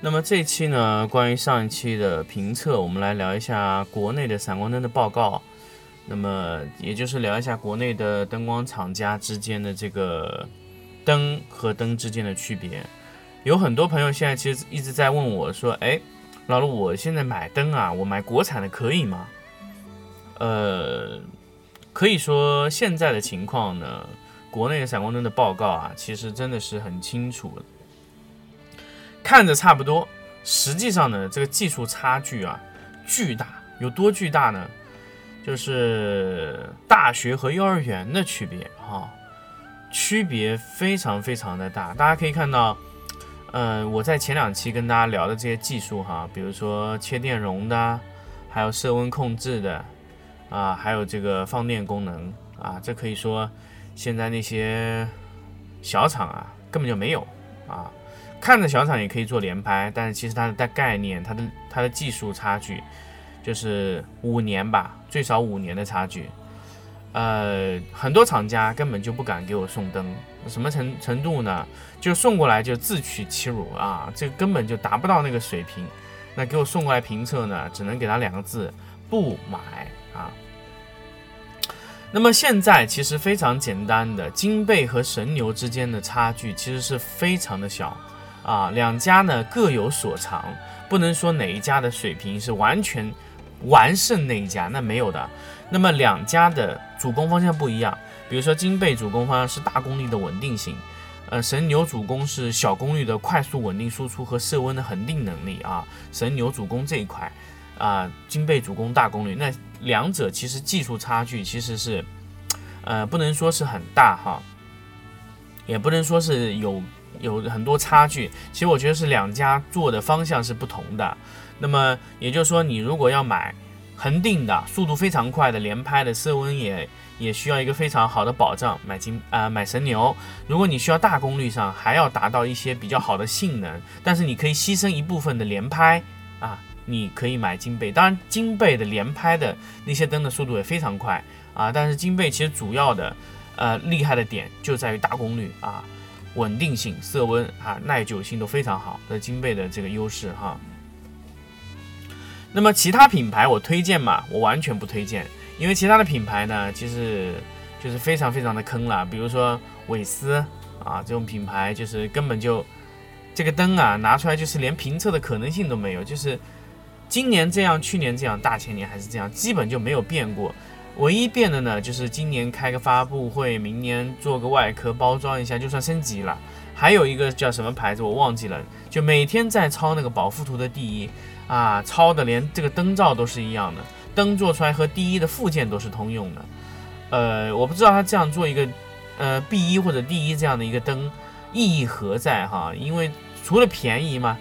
那么这一期呢，关于上一期的评测，我们来聊一下国内的闪光灯的报告。那么也就是聊一下国内的灯光厂家之间的这个灯和灯之间的区别。有很多朋友现在其实一直在问我说：“哎，老陆，我现在买灯啊，我买国产的可以吗？”呃，可以说现在的情况呢，国内的闪光灯的报告啊，其实真的是很清楚。看着差不多，实际上呢，这个技术差距啊，巨大，有多巨大呢？就是大学和幼儿园的区别哈，区别非常非常的大。大家可以看到，呃，我在前两期跟大家聊的这些技术哈，比如说切电容的，还有色温控制的，啊，还有这个放电功能啊，这可以说现在那些小厂啊根本就没有啊。看着小厂也可以做连拍，但是其实它的概念，它的它的技术差距就是五年吧，最少五年的差距。呃，很多厂家根本就不敢给我送灯，什么程程度呢？就送过来就自取其辱啊，这根本就达不到那个水平。那给我送过来评测呢，只能给他两个字：不买啊。那么现在其实非常简单的，金贝和神牛之间的差距其实是非常的小。啊，两家呢各有所长，不能说哪一家的水平是完全完胜那一家，那没有的。那么两家的主攻方向不一样，比如说金贝主攻方向是大功率的稳定性，呃，神牛主攻是小功率的快速稳定输出和色温的恒定能力啊。神牛主攻这一块，啊，金贝主攻大功率，那两者其实技术差距其实是，呃，不能说是很大哈，也不能说是有。有很多差距，其实我觉得是两家做的方向是不同的。那么也就是说，你如果要买恒定的、速度非常快的、连拍的、色温也也需要一个非常好的保障，买金啊买神牛。如果你需要大功率上还要达到一些比较好的性能，但是你可以牺牲一部分的连拍啊，你可以买金贝。当然，金贝的连拍的那些灯的速度也非常快啊，但是金贝其实主要的呃厉害的点就在于大功率啊。稳定性、色温啊、耐久性都非常好，的金贝的这个优势哈。那么其他品牌我推荐嘛？我完全不推荐，因为其他的品牌呢，其实就是非常非常的坑了。比如说韦斯啊这种品牌，就是根本就这个灯啊拿出来就是连评测的可能性都没有，就是今年这样，去年这样，大前年还是这样，基本就没有变过。唯一变的呢，就是今年开个发布会，明年做个外壳包装一下，就算升级了。还有一个叫什么牌子我忘记了，就每天在抄那个保富图的第一啊，抄的连这个灯罩都是一样的，灯做出来和第一的附件都是通用的。呃，我不知道他这样做一个呃 B 一或者第一这样的一个灯意义何在哈？因为除了便宜嘛。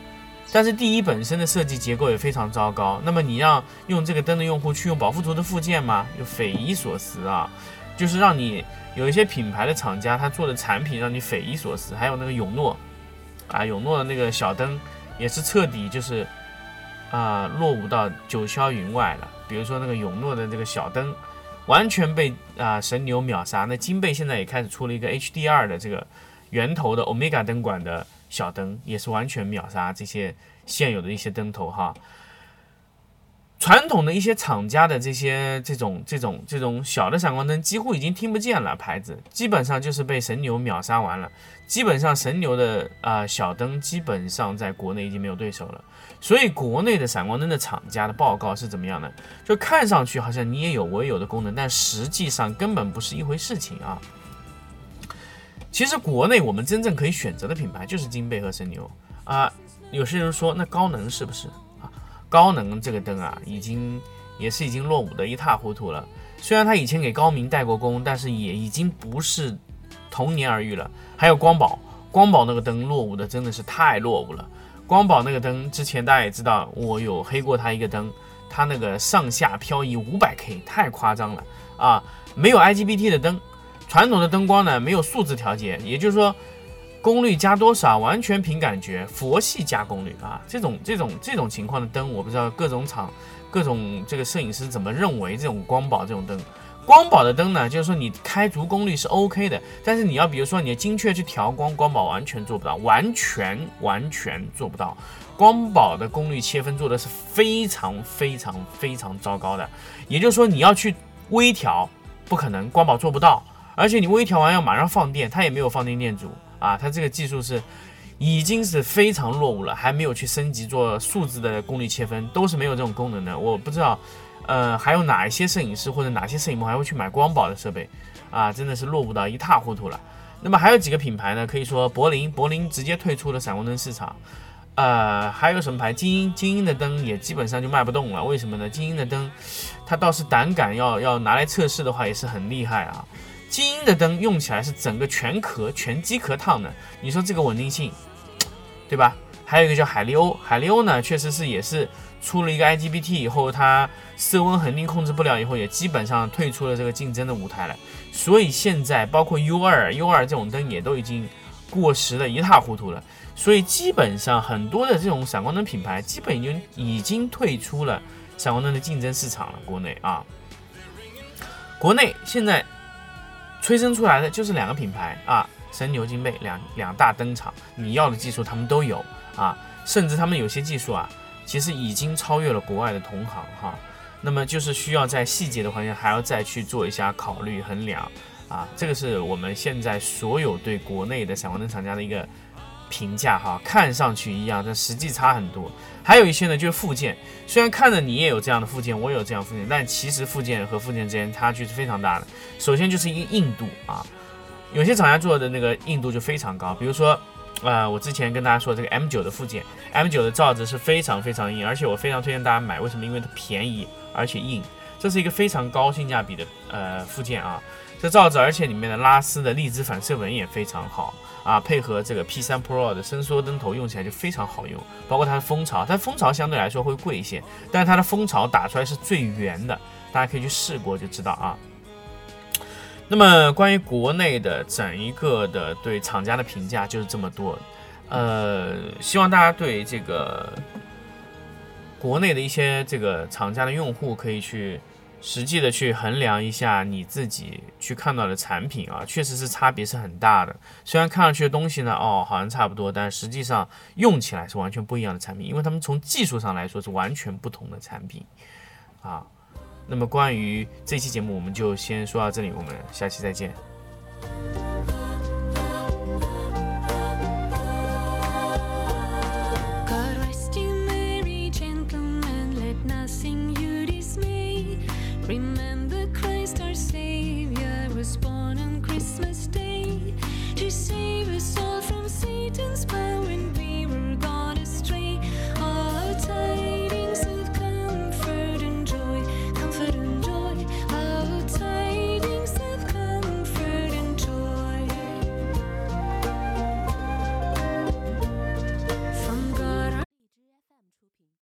但是第一本身的设计结构也非常糟糕，那么你让用这个灯的用户去用保护图的附件吗？又匪夷所思啊！就是让你有一些品牌的厂家他做的产品让你匪夷所思，还有那个永诺，啊，永诺的那个小灯也是彻底就是啊落伍到九霄云外了。比如说那个永诺的这个小灯，完全被啊神牛秒杀。那金贝现在也开始出了一个 HDR 的这个圆头的 Omega 灯管的。小灯也是完全秒杀这些现有的一些灯头哈。传统的一些厂家的这些这种这种这种小的闪光灯几乎已经听不见了，牌子基本上就是被神牛秒杀完了。基本上神牛的啊小灯基本上在国内已经没有对手了。所以国内的闪光灯的厂家的报告是怎么样的？就看上去好像你也有我也有的功能，但实际上根本不是一回事情啊。其实国内我们真正可以选择的品牌就是金贝和神牛啊。有些人说那高能是不是啊？高能这个灯啊，已经也是已经落伍的一塌糊涂了。虽然他以前给高明代过工，但是也已经不是同年而遇了。还有光宝，光宝那个灯落伍的真的是太落伍了。光宝那个灯之前大家也知道，我有黑过他一个灯，它那个上下漂移五百 K，太夸张了啊！没有 IGBT 的灯，传统的灯光呢没有数字调节，也就是说功率加多少完全凭感觉，佛系加功率啊！这种这种这种情况的灯，我不知道各种厂各种这个摄影师怎么认为这种光宝这种灯。光宝的灯呢，就是说你开足功率是 OK 的，但是你要比如说你精确去调光，光宝完全做不到，完全完全做不到。光宝的功率切分做的是非常非常非常糟糕的，也就是说你要去微调，不可能，光宝做不到，而且你微调完要马上放电，它也没有放电电阻啊，它这个技术是已经是非常落伍了，还没有去升级做数字的功率切分，都是没有这种功能的，我不知道。呃，还有哪一些摄影师或者哪些摄影棚还会去买光宝的设备啊？真的是落伍到一塌糊涂了。那么还有几个品牌呢？可以说柏林，柏林直接退出了闪光灯市场。呃，还有什么牌？精英，精英的灯也基本上就卖不动了。为什么呢？精英的灯，它倒是胆敢要要拿来测试的话，也是很厉害啊。精英的灯用起来是整个全壳全机壳烫的，你说这个稳定性，对吧？还有一个叫海利欧，海利欧呢，确实是也是。出了一个 IGBT 以后，它色温恒定控制不了，以后也基本上退出了这个竞争的舞台了。所以现在包括 U 二、U 二这种灯也都已经过时的一塌糊涂了。所以基本上很多的这种闪光灯品牌，基本已经已经退出了闪光灯的竞争市场了。国内啊，国内现在催生出来的就是两个品牌啊，神牛金贝两两大登场，你要的技术他们都有啊，甚至他们有些技术啊。其实已经超越了国外的同行哈，那么就是需要在细节的环节还要再去做一下考虑衡量啊，这个是我们现在所有对国内的闪光灯厂家的一个评价哈，看上去一样，但实际差很多。还有一些呢就是附件，虽然看着你也有这样的附件，我也有这样附件，但其实附件和附件之间差距是非常大的。首先就是一个硬度啊，有些厂家做的那个硬度就非常高，比如说。呃，我之前跟大家说这个 M9 的附件，M9 的罩子是非常非常硬，而且我非常推荐大家买。为什么？因为它便宜而且硬，这是一个非常高性价比的呃附件啊。这罩子，而且里面的拉丝的荔枝反射纹也非常好啊，配合这个 P3 Pro 的伸缩灯头用起来就非常好用。包括它的蜂巢，它蜂巢相对来说会贵一些，但是它的蜂巢打出来是最圆的，大家可以去试过就知道啊。那么关于国内的整一个的对厂家的评价就是这么多，呃，希望大家对这个国内的一些这个厂家的用户可以去实际的去衡量一下你自己去看到的产品啊，确实是差别是很大的。虽然看上去的东西呢，哦，好像差不多，但实际上用起来是完全不一样的产品，因为他们从技术上来说是完全不同的产品啊。那么关于这期节目，我们就先说到这里，我们下期再见。